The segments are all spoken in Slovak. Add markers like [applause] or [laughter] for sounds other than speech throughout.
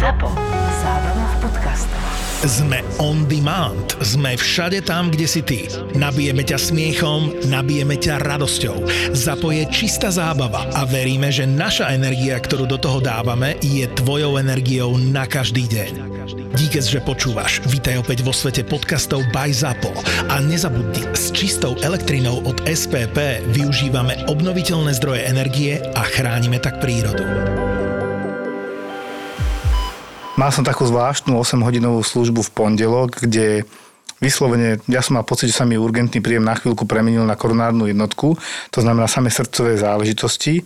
ZAPO. Zábrná v podcastov. Sme on demand. Sme všade tam, kde si ty. Nabijeme ťa smiechom, nabijeme ťa radosťou. Zapo je čistá zábava a veríme, že naša energia, ktorú do toho dávame, je tvojou energiou na každý deň. Díkes, že počúvaš. Vítaj opäť vo svete podcastov by ZAPO. A nezabudni, s čistou elektrinou od SPP využívame obnoviteľné zdroje energie a chránime tak prírodu. Mal som takú zvláštnu 8-hodinovú službu v pondelok, kde vyslovene, ja som mal pocit, že sa mi urgentný príjem na chvíľku premenil na koronárnu jednotku, to znamená samé srdcové záležitosti.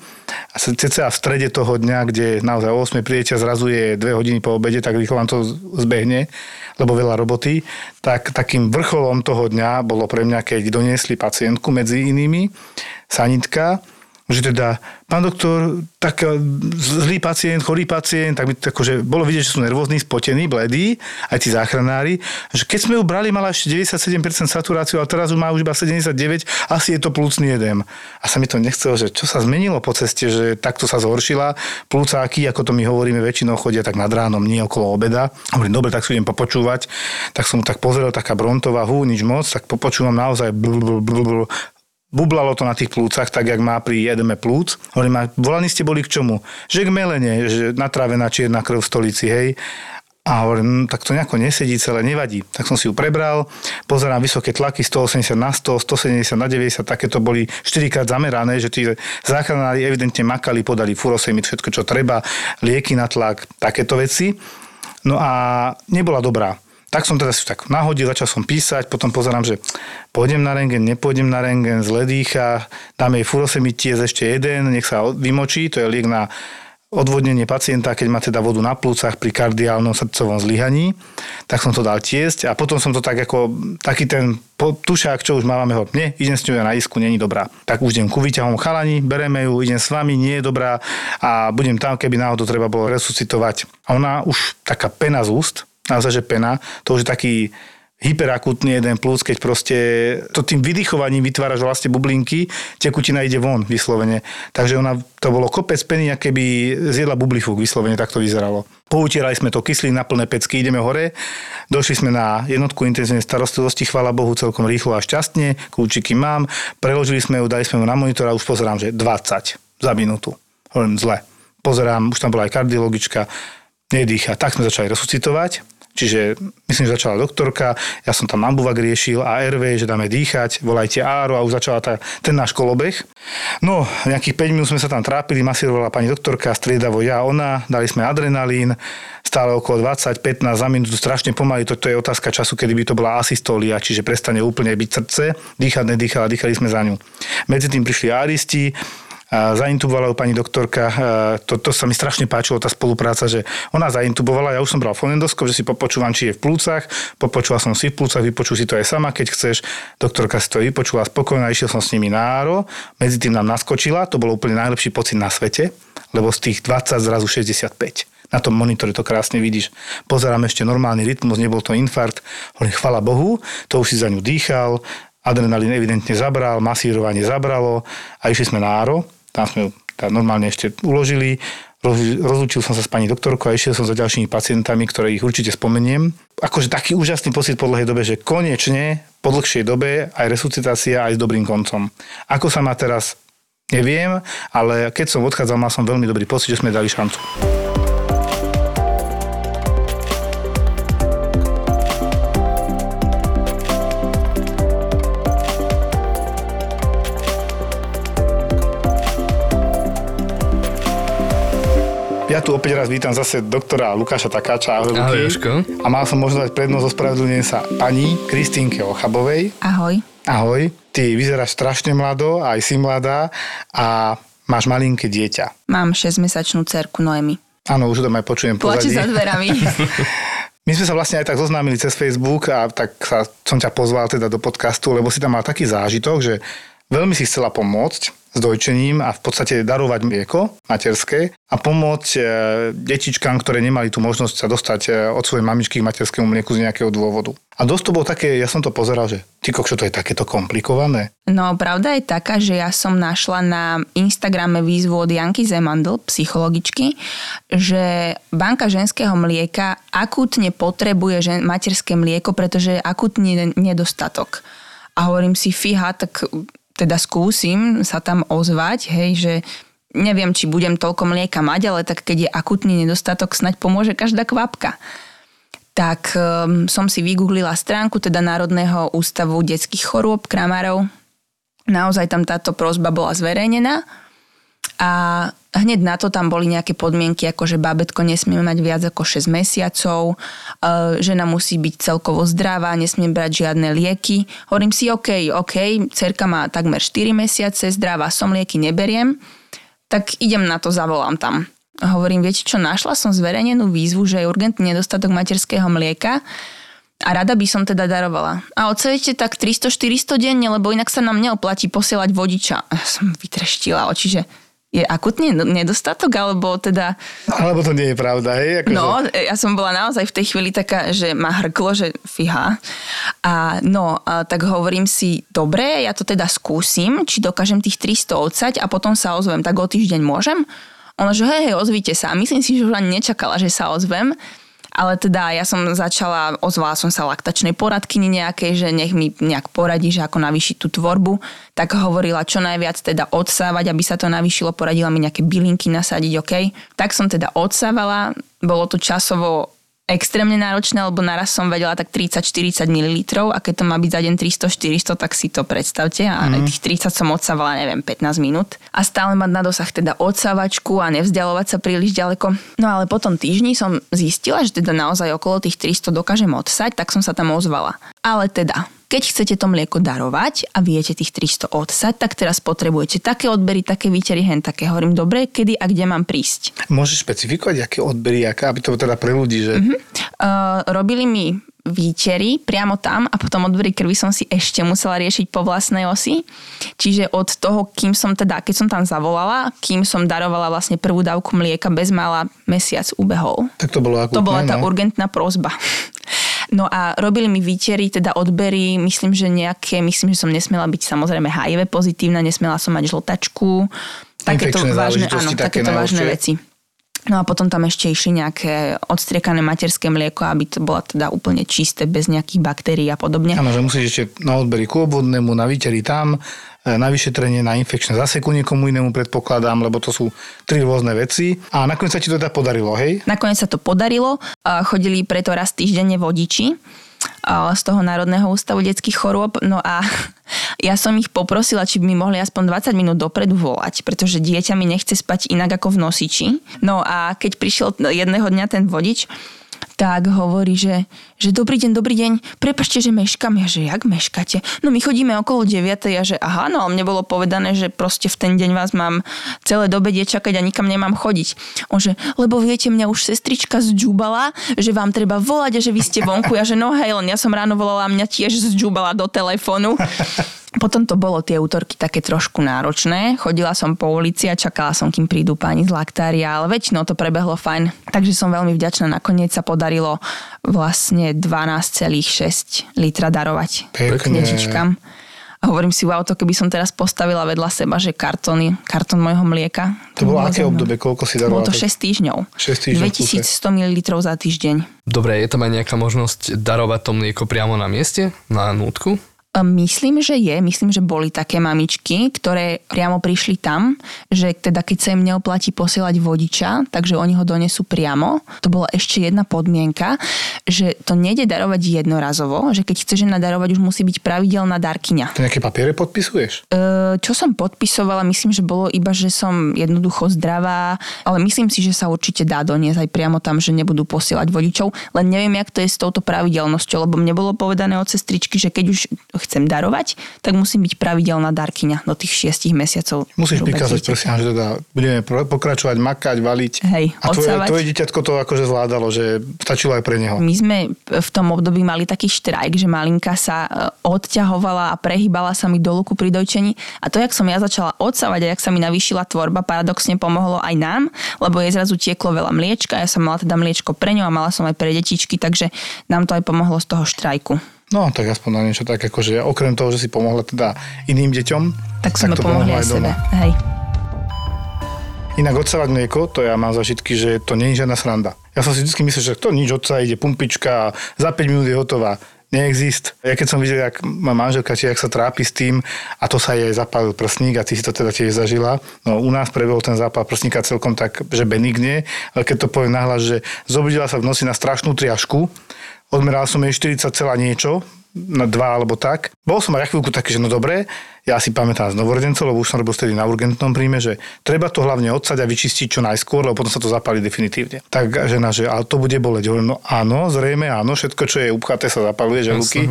A cca v strede toho dňa, kde naozaj o 8 prídete zrazu je 2 hodiny po obede, tak rýchlo vám to zbehne, lebo veľa roboty. Tak takým vrcholom toho dňa bolo pre mňa, keď doniesli pacientku medzi inými, sanitka, že teda, pán doktor, tak e, zlý pacient, chorý pacient, tak by akože bolo vidieť, že sú nervózni, spotení, bledí, aj tí záchranári, že keď sme ju brali, mala ešte 97% saturáciu, ale teraz už má už iba 79, asi je to plúcný jedem. A sa mi to nechcelo, že čo sa zmenilo po ceste, že takto sa zhoršila. Plúcáky, ako to my hovoríme, väčšinou chodia tak nad ránom, nie okolo obeda. Hovorím, dobre, tak si idem popočúvať. Tak som tak pozrel, taká brontová, hú, nič moc, tak popočúvam naozaj bl, bl, bl, bl, bublalo to na tých plúcach, tak jak má pri jedeme plúc. Hovorím, a volaní ste boli k čomu? Že k melene, že natrávená čierna krv v stolici, hej. A hovorím, hm, tak to nejako nesedí celé, nevadí. Tak som si ju prebral, pozerám vysoké tlaky 180 na 100, 170 na 90, také to boli 4 krát zamerané, že tí záchranári evidentne makali, podali furosemid, všetko čo treba, lieky na tlak, takéto veci. No a nebola dobrá. Tak som teda si tak nahodil, začal som písať, potom pozerám, že pôjdem na rengen, nepôjdem na rengen, zle dýcha, dáme jej furosemities ešte jeden, nech sa vymočí, to je liek na odvodnenie pacienta, keď má teda vodu na plúcach pri kardiálnom srdcovom zlyhaní, tak som to dal tiesť a potom som to tak ako taký ten tušák, čo už máme ho, nie, idem s ňou na isku, není dobrá. Tak už idem ku výťahom chalani, bereme ju, idem s vami, nie je dobrá a budem tam, keby náhodou treba bolo resuscitovať. A ona už taká pena z úst, naozaj, že pena, to už je taký hyperakutný jeden plus, keď proste to tým vydychovaním vytváraš vlastne bublinky, tekutina ide von vyslovene. Takže ona, to bolo kopec peny, aké by zjedla bublifúk, vyslovene tak to vyzeralo. Poutierali sme to kyslík na plné pecky, ideme hore, došli sme na jednotku intenzívnej starostlivosti, chvála Bohu, celkom rýchlo a šťastne, kľúčiky mám, preložili sme ju, dali sme ju na monitor a už pozerám, že 20 za minútu. Hovorím, zle. Pozerám, už tam bola aj kardiologička, nedýcha. Tak sme začali resuscitovať Čiže myslím, že začala doktorka, ja som tam ambuvak riešil, ARV, že dáme dýchať, volajte áro a už začala tá, ten náš kolobeh. No, nejakých 5 minút sme sa tam trápili, masírovala pani doktorka, striedavo ja, ona, dali sme adrenalín, stále okolo 20-15 za minútu, strašne pomaly, toto je otázka času, kedy by to bola asystolia, čiže prestane úplne byť srdce, dýchať, nedýchala, dýchali sme za ňu. Medzi tým prišli áristi, zaintubovala ju pani doktorka. To, to sa mi strašne páčilo, tá spolupráca, že ona zaintubovala, ja už som bral fonendoskop, že si popočúvam, či je v plúcach, popočúval som si v plúcach, vypočul si to aj sama, keď chceš. Doktorka si to vypočula spokojná, išiel som s nimi na áro, medzi tým nám naskočila, to bol úplne najlepší pocit na svete, lebo z tých 20 zrazu 65 na tom monitore to krásne vidíš. Pozerám ešte normálny rytmus, nebol to infarkt. Hovorím, chvala Bohu, to už si za ňu dýchal, adrenalín evidentne zabral, masírovanie zabralo a išli sme na áro. Tam sme ju normálne ešte uložili. Rozlúčil som sa s pani doktorkou a išiel som za ďalšími pacientami, ktoré ich určite spomeniem. Akože taký úžasný pocit po dlhej dobe, že konečne po dlhšej dobe aj resuscitácia aj s dobrým koncom. Ako sa má teraz, neviem, ale keď som odchádzal, mal som veľmi dobrý pocit, že sme dali šancu. Tu opäť raz vítam zase doktora Lukáša Takáča. Ahoj, Ahoj Jožko. A mal som možno dať prednosť ospravedlňujem sa pani Kristínke Ochabovej. Ahoj. Ahoj. Ty vyzeráš strašne mlado, aj si mladá a máš malinké dieťa. Mám 6-mesačnú cerku Noemi. Áno, už to aj počujem Plače za dverami. [laughs] My sme sa vlastne aj tak zoznámili cez Facebook a tak sa, som ťa pozval teda do podcastu, lebo si tam mal taký zážitok, že veľmi si chcela pomôcť s dojčením a v podstate darovať mlieko materské a pomôcť e, detičkám, ktoré nemali tú možnosť sa dostať e, od svojej mamičky k materskému mlieku z nejakého dôvodu. A dosť to bolo také, ja som to pozeral, že ty kokšo, to je takéto komplikované. No, pravda je taká, že ja som našla na Instagrame výzvu od Janky Zemandl, psychologičky, že banka ženského mlieka akútne potrebuje žen- materské mlieko, pretože je akútny nedostatok. A hovorím si, fíha, tak teda skúsim sa tam ozvať, hej, že neviem, či budem toľko mlieka mať, ale tak keď je akutný nedostatok, snaď pomôže každá kvapka tak um, som si vygooglila stránku teda Národného ústavu detských chorôb Kramarov. Naozaj tam táto prozba bola zverejnená a hneď na to tam boli nejaké podmienky, ako že bábetko nesmie mať viac ako 6 mesiacov, uh, žena musí byť celkovo zdravá, nesmie brať žiadne lieky. Hovorím si, OK, OK, cerka má takmer 4 mesiace, zdravá som, lieky neberiem, tak idem na to, zavolám tam. Hovorím, viete čo, našla som zverejnenú výzvu, že je urgentný nedostatok materského mlieka a rada by som teda darovala. A odsejete tak 300-400 denne, lebo inak sa nám neoplatí posielať vodiča. A som vytreštila oči, že je akutný nedostatok, alebo teda... Alebo to nie je pravda, hej? Akože... No, ja som bola naozaj v tej chvíli taká, že ma hrklo, že fiha. A no, a tak hovorím si, dobre, ja to teda skúsim, či dokážem tých 300 odsať a potom sa ozvem, tak o týždeň môžem? Ona, že hej, hej, ozvíte sa. Myslím si, že už ani nečakala, že sa ozvem. Ale teda ja som začala, ozvala som sa laktačnej poradkyni nejakej, že nech mi nejak poradí, že ako navýšiť tú tvorbu. Tak hovorila čo najviac teda odsávať, aby sa to navýšilo, poradila mi nejaké bylinky nasadiť, OK. Tak som teda odsávala, bolo to časovo extrémne náročné, lebo naraz som vedela tak 30-40 ml a keď to má byť za deň 300-400, tak si to predstavte a mm. tých 30 som odsávala, neviem, 15 minút a stále mať na dosah teda odsávačku a nevzdialovať sa príliš ďaleko. No ale potom týždni som zistila, že teda naozaj okolo tých 300 dokážem odsať, tak som sa tam ozvala. Ale teda, keď chcete to mlieko darovať a viete tých 300 odsať, tak teraz potrebujete také odbery, také výtery, hen také. Hovorím, dobre, kedy a kde mám prísť? Môžeš špecifikovať, aké odbery, aká, aby to teda pre ľudí, že... Uh-huh. Uh, robili mi výtery priamo tam a potom odbery krvi som si ešte musela riešiť po vlastnej osi. Čiže od toho, kým som teda, keď som tam zavolala, kým som darovala vlastne prvú dávku mlieka, bez mála mesiac ubehol. Tak to bolo akutné, To bola tá no. urgentná prozba. No a robili mi výtery, teda odbery, myslím, že nejaké, myslím, že som nesmela byť samozrejme HIV pozitívna, nesmela som mať žltačku, takéto vážne, áno, také takéto vážne veci. No a potom tam ešte išli nejaké odstriekané materské mlieko, aby to bola teda úplne čisté, bez nejakých baktérií a podobne. Áno, že musíš ešte na odbery ku obvodnému, na výteri tam, na vyšetrenie, na infekčné zaseku niekomu inému predpokladám, lebo to sú tri rôzne veci. A nakoniec sa ti to teda podarilo, hej? Nakoniec sa to podarilo. Chodili preto raz týždenne vodiči z toho Národného ústavu detských chorôb. No a [laughs] ja som ich poprosila, či by mi mohli aspoň 20 minút dopredu volať, pretože dieťa mi nechce spať inak ako v nosiči. No a keď prišiel jedného dňa ten vodič, tak hovorí, že, že dobrý deň, dobrý deň, prepašte, že meškam. Ja, že jak meškáte? No my chodíme okolo 9. Ja, že aha, no ale mne bolo povedané, že proste v ten deň vás mám celé dobe čakať a nikam nemám chodiť. On že, lebo viete, mňa už sestrička zdžubala, že vám treba volať a že vy ste vonku. Ja, že no hej, len ja som ráno volala a mňa tiež zdžubala do telefónu. Potom to bolo tie útorky také trošku náročné. Chodila som po ulici a čakala som, kým prídu páni z laktária, ale väčšinou to prebehlo fajn. Takže som veľmi vďačná. Nakoniec sa podarilo vlastne 12,6 litra darovať Pekne. detičkám. A hovorím si, wow, to keby som teraz postavila vedľa seba, že kartóny, kartón mojho mlieka. To bolo by aké obdobie, koľko si Bolo darovala? to 6 týždňov. 6 týždňov v kuse. 2100 ml za týždeň. Dobre, je tam aj nejaká možnosť darovať to mlieko priamo na mieste, na nútku? Myslím, že je. Myslím, že boli také mamičky, ktoré priamo prišli tam, že teda keď sa im neoplatí posielať vodiča, takže oni ho donesú priamo. To bola ešte jedna podmienka, že to nejde darovať jednorazovo, že keď chce žena darovať, už musí byť pravidelná darkyňa. To nejaké papiere podpisuješ? E, Čo som podpisovala, myslím, že bolo iba, že som jednoducho zdravá, ale myslím si, že sa určite dá doniesť aj priamo tam, že nebudú posielať vodičov, len neviem, jak to je s touto pravidelnosťou, lebo mne bolo povedané od sestričky, že keď už chcem darovať, tak musím byť pravidelná darkyňa do tých šiestich mesiacov. Musíš prikázať, prosím, že teda budeme pokračovať, makať, valiť. Hej, a tvoje, tvoje dieťatko to akože zvládalo, že stačilo aj pre neho. My sme v tom období mali taký štrajk, že malinka sa e, odťahovala a prehýbala sa mi do luku pri dojčení. A to, jak som ja začala odsávať a jak sa mi navýšila tvorba, paradoxne pomohlo aj nám, lebo jej zrazu tieklo veľa mliečka. Ja som mala teda mliečko pre ňu a mala som aj pre detičky, takže nám to aj pomohlo z toho štrajku. No, tak aspoň na niečo tak, akože okrem toho, že si pomohla teda iným deťom, Tak sme to pomohlo aj sebe. Hej. Inak odsávať mlieko, to ja mám zažitky, že to nie je žiadna sranda. Ja som si vždy myslel, že to nič odsa ide pumpička a za 5 minút je hotová. Neexist. Ja keď som videl, jak má manželka, či jak sa trápi s tým a to sa jej zapálil prsník a ty si to teda tiež zažila. No u nás prebehol ten zápal prsníka celkom tak, že benigne, ale keď to poviem nahlas, že zobudila sa v noci na strašnú triašku, odmeral som jej 40 celá niečo, na dva alebo tak. Bol som aj chvíľku taký, že no dobre, ja si pamätám z novorodencov, lebo už som robil vtedy na urgentnom príjme, že treba to hlavne odsať a vyčistiť čo najskôr, lebo potom sa to zapáli definitívne. Tak žena, že ale to bude boleť. Hovorím, no áno, zrejme áno, všetko, čo je upchaté, sa zapaluje, žalúky.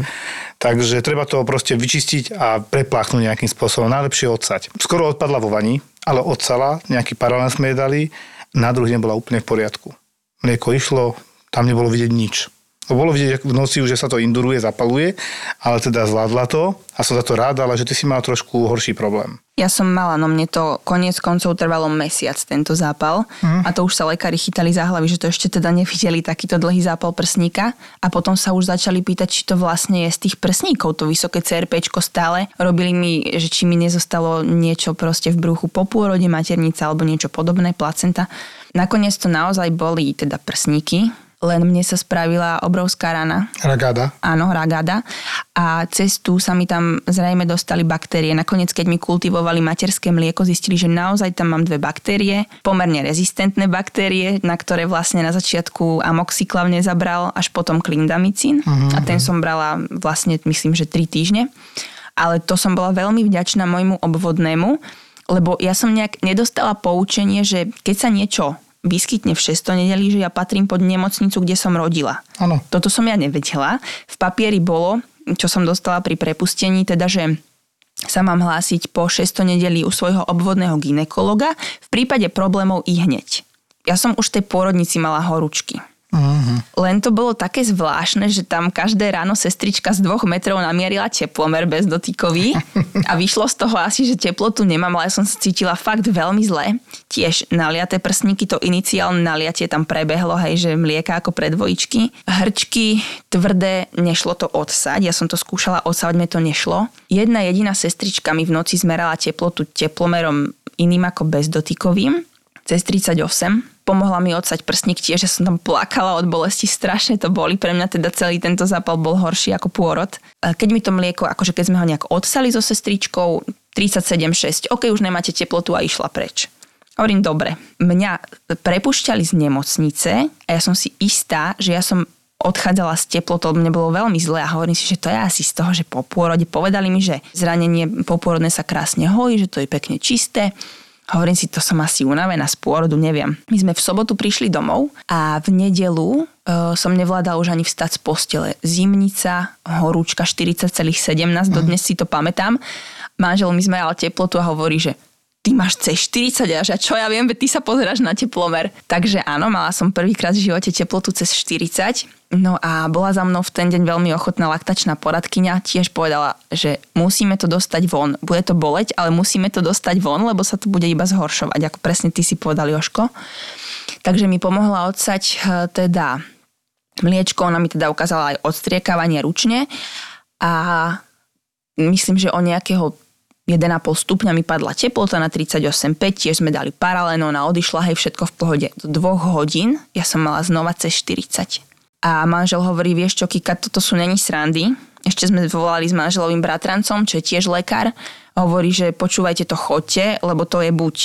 Takže treba to proste vyčistiť a prepláchnuť nejakým spôsobom. Najlepšie odsať. Skoro odpadla vo vani, ale odsala, nejaký paralén sme jej dali, na druhý deň bola úplne v poriadku. Mlieko išlo, tam nebolo vidieť nič. Bolo vidieť v noci, že sa to induruje, zapaluje, ale teda zvládla to a som za to rád, ale že ty si mal trošku horší problém. Ja som mala, no mne to koniec koncov trvalo mesiac tento zápal Mhm. a to už sa lekári chytali za hlavy, že to ešte teda nevideli takýto dlhý zápal prsníka a potom sa už začali pýtať, či to vlastne je z tých prsníkov, to vysoké CRPčko stále. Robili mi, že či mi nezostalo niečo proste v bruchu po pôrode, maternica alebo niečo podobné, placenta. Nakoniec to naozaj boli teda prsníky, len mne sa spravila obrovská rana Ragáda. áno, ragada. A cez tú sa mi tam zrejme dostali baktérie. Nakoniec, keď mi kultivovali materské mlieko, zistili, že naozaj tam mám dve baktérie, pomerne rezistentné baktérie, na ktoré vlastne na začiatku amoxyklav nezabral, až potom klindamicín. A ten som brala vlastne, myslím, že 3 týždne. Ale to som bola veľmi vďačná môjmu obvodnému, lebo ja som nejak nedostala poučenie, že keď sa niečo vyskytne v 6. nedeli, že ja patrím pod nemocnicu, kde som rodila. Áno. Toto som ja nevedela. V papieri bolo, čo som dostala pri prepustení, teda, že sa mám hlásiť po 6. nedeli u svojho obvodného ginekologa v prípade problémov i hneď. Ja som už tej pôrodnici mala horúčky. Len to bolo také zvláštne, že tam každé ráno sestrička z dvoch metrov namierila teplomer bezdotykový [laughs] a vyšlo z toho asi, že teplotu nemám, ale ja som sa cítila fakt veľmi zle. Tiež naliaté prsníky, to iniciálne naliatie tam prebehlo, hej, že mlieka ako pre dvojičky. Hrčky tvrdé, nešlo to odsať, ja som to skúšala odsať, mi to nešlo. Jedna jediná sestrička mi v noci zmerala teplotu teplomerom iným ako bezdotykovým, cez 38 pomohla mi odsať prsník tiež, že som tam plakala od bolesti, strašne to boli. Pre mňa teda celý tento zápal bol horší ako pôrod. A Keď mi to mlieko, akože keď sme ho nejak odsali so sestričkou, 37,6, ok, už nemáte teplotu a išla preč. Hovorím, dobre, mňa prepušťali z nemocnice a ja som si istá, že ja som odchádzala z teplotou, mne bolo veľmi zle a hovorím si, že to je asi z toho, že po pôrode povedali mi, že zranenie popôrodné sa krásne hojí, že to je pekne čisté. Hovorím si, to som asi unavená z pôrodu, neviem. My sme v sobotu prišli domov a v nedelu e, som nevládala už ani vstať z postele. Zimnica, horúčka 40,17, dodnes si to pamätám. Manžel mi zmeral teplotu a hovorí, že ty máš C40 a že čo ja viem, ty sa pozeráš na teplomer. Takže áno, mala som prvýkrát v živote teplotu cez 40. No a bola za mnou v ten deň veľmi ochotná laktačná poradkyňa, tiež povedala, že musíme to dostať von. Bude to boleť, ale musíme to dostať von, lebo sa to bude iba zhoršovať, ako presne ty si povedal, Joško. Takže mi pomohla odsať eh, teda mliečko, ona mi teda ukázala aj odstriekávanie ručne a myslím, že o nejakého 1,5 stupňa mi padla teplota na 38,5, tiež sme dali paraleno, ona odišla, hej, všetko v pohode. Do dvoch hodín ja som mala znova cez 40. A manžel hovorí, vieš čo, Kika, toto sú není srandy. Ešte sme volali s manželovým bratrancom, čo je tiež lekár. Hovorí, že počúvajte to, chodte, lebo to je buď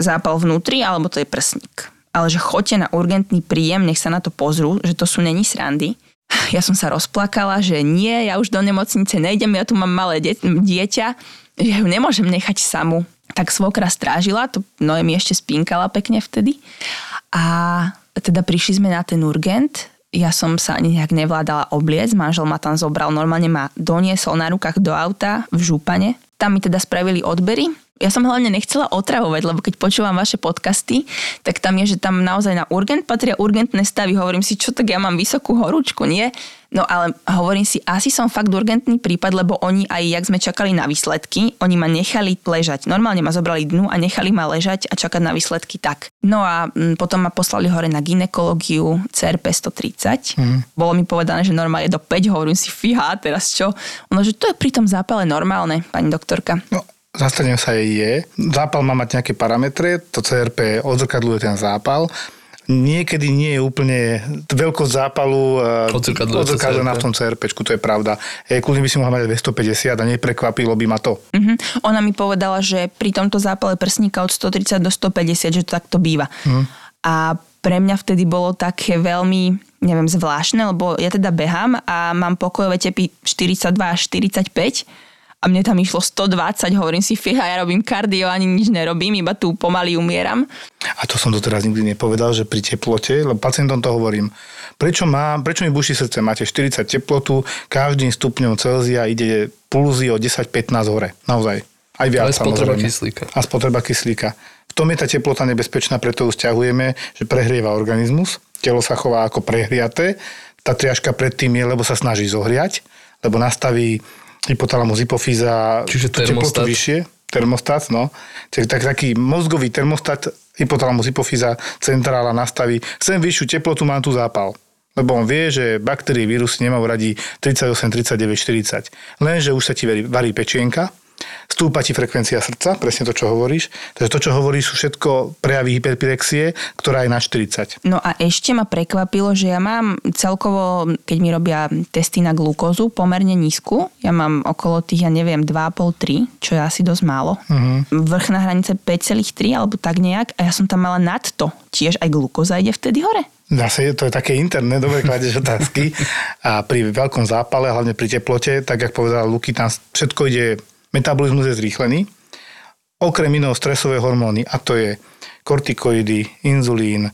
zápal vnútri, alebo to je prsník. Ale že chodte na urgentný príjem, nech sa na to pozrú, že to sú není srandy. [sighs] Ja som sa rozplakala, že nie, ja už do nemocnice nejdem, ja tu mám malé dieťa, že ju nemôžem nechať samú. Tak svokra strážila, to Noemi ešte spínkala pekne vtedy. A teda prišli sme na ten urgent, ja som sa ani nejak nevládala obliec, manžel ma tam zobral, normálne ma doniesol na rukách do auta v župane. Tam mi teda spravili odbery, ja som hlavne nechcela otravovať, lebo keď počúvam vaše podcasty, tak tam je, že tam naozaj na urgent patria urgentné stavy. Hovorím si, čo tak ja mám vysokú horúčku, nie? No ale hovorím si, asi som fakt urgentný prípad, lebo oni aj, jak sme čakali na výsledky, oni ma nechali ležať. Normálne ma zobrali dnu a nechali ma ležať a čakať na výsledky tak. No a m, potom ma poslali hore na ginekológiu CRP 130. Mm. Bolo mi povedané, že normálne do 5, hovorím si, fíha, teraz čo? Ono, že to je pri tom zápale normálne, pani doktorka. No, zastanem sa jej je. Zápal má mať nejaké parametre, to CRP odzrkadluje ten zápal niekedy nie je úplne veľkosť zápalu odzrkadlená v tom CRP, to je pravda. E, kľudne by si mohla mať 250 a neprekvapilo by ma to. Uh-huh. Ona mi povedala, že pri tomto zápale prsníka od 130 do 150, že to takto býva. Uh-huh. A pre mňa vtedy bolo také veľmi, neviem, zvláštne, lebo ja teda behám a mám pokojové tepy 42 až 45 a mne tam išlo 120, hovorím si, fíha, ja robím kardio, ani nič nerobím, iba tu pomaly umieram. A to som doteraz nikdy nepovedal, že pri teplote, lebo pacientom to hovorím, prečo, má, prečo mi buší srdce? Máte 40 teplotu, každým stupňom Celzia ide pulzy o 10-15 hore. Naozaj. Aj viac, Ale spotreba kyslíka. A spotreba kyslíka. V tom je tá teplota nebezpečná, preto ju stiahujeme, že prehrieva organizmus, telo sa chová ako prehriaté, tá triažka predtým je, lebo sa snaží zohriať, lebo nastaví hypotalamus, hypofýza, Čiže termostat. vyššie, termostat, no. Tak, tak, taký mozgový termostat, hypotalamus, hypofýza, centrála nastaví, chcem vyššiu teplotu, mám tu zápal. Lebo on vie, že baktérie, vírusy nemajú radi 38, 39, 40. Lenže už sa ti varí pečienka, stúpa ti frekvencia srdca, presne to, čo hovoríš. Takže to, čo hovoríš, sú všetko prejavy hyperpyrexie, ktorá je na 40. No a ešte ma prekvapilo, že ja mám celkovo, keď mi robia testy na glukózu, pomerne nízku. Ja mám okolo tých, ja neviem, 2,5-3, čo je asi dosť málo. Uh-huh. Vrchná hranice 5,3 alebo tak nejak. A ja som tam mala nad to. Tiež aj glukóza ide vtedy hore? Zase to je také interné, dobre kladeš otázky. [laughs] A pri veľkom zápale, hlavne pri teplote, tak ako povedala Luky, tam všetko ide metabolizmus je zrýchlený. Okrem iného stresové hormóny, a to je kortikoidy, inzulín, e,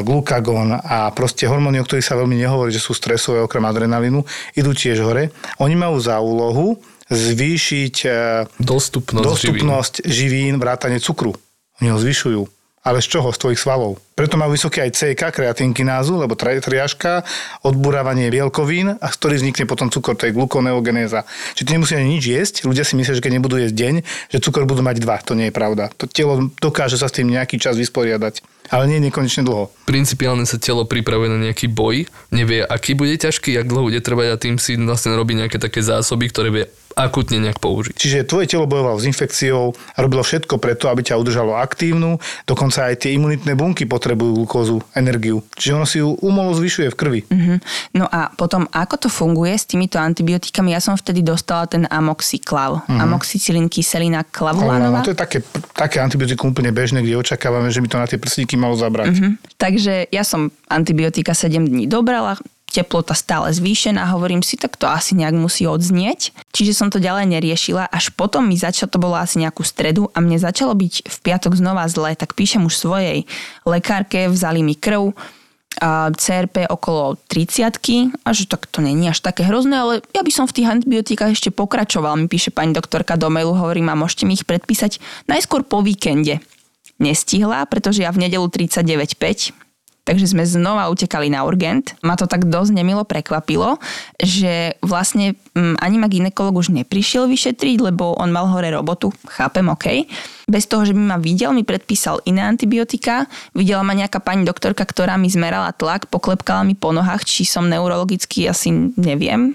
glukagón a proste hormóny, o ktorých sa veľmi nehovorí, že sú stresové okrem adrenalínu, idú tiež hore. Oni majú za úlohu zvýšiť e, dostupnosť, dostupnosť živín, živín vrátane cukru. Oni ho zvyšujú. Ale z čoho? Z tvojich svalov. Preto má vysoké aj CK, kreatinkinázu, lebo triažka, odburávanie bielkovín, a z ktorých vznikne potom cukor, to je glukoneogenéza. Čiže ty nemusí ani nič jesť. Ľudia si myslia, že keď nebudú jesť deň, že cukor budú mať dva. To nie je pravda. To telo dokáže sa s tým nejaký čas vysporiadať ale nie nekonečne dlho. Principiálne sa telo pripravuje na nejaký boj, nevie, aký bude ťažký, jak dlho bude trvať a tým si vlastne robí nejaké také zásoby, ktoré vie akutne nejak použiť. Čiže tvoje telo bojovalo s infekciou a robilo všetko preto, aby ťa udržalo aktívnu, dokonca aj tie imunitné bunky potrebujú glukózu, energiu. Čiže ono si ju umolo zvyšuje v krvi. Mm-hmm. No a potom, ako to funguje s týmito antibiotikami? Ja som vtedy dostala ten amoxiklav. Mm-hmm. Amoxicilín, kyselina klavulánová. No, to je také, také antibiotikum úplne bežné, kde očakávame, že by to na tie prsníky malo zabrať. Mm-hmm. Takže ja som antibiotika 7 dní dobrala, teplota stále zvýšená, hovorím si, tak to asi nejak musí odznieť. Čiže som to ďalej neriešila, až potom mi začalo, to bolo asi nejakú stredu a mne začalo byť v piatok znova zle, tak píšem už svojej lekárke, vzali mi krv, a CRP okolo 30 a že tak to není až také hrozné, ale ja by som v tých antibiotikách ešte pokračoval, mi píše pani doktorka do mailu, hovorí ma, môžete mi ich predpísať najskôr po víkende. Nestihla, pretože ja v nedelu 39,5 takže sme znova utekali na urgent. Ma to tak dosť nemilo prekvapilo, že vlastne mm, ani ma ginekolog už neprišiel vyšetriť, lebo on mal hore robotu, chápem, OK. Bez toho, že by ma videl, mi predpísal iné antibiotika. Videla ma nejaká pani doktorka, ktorá mi zmerala tlak, poklepkala mi po nohách, či som neurologicky, asi neviem.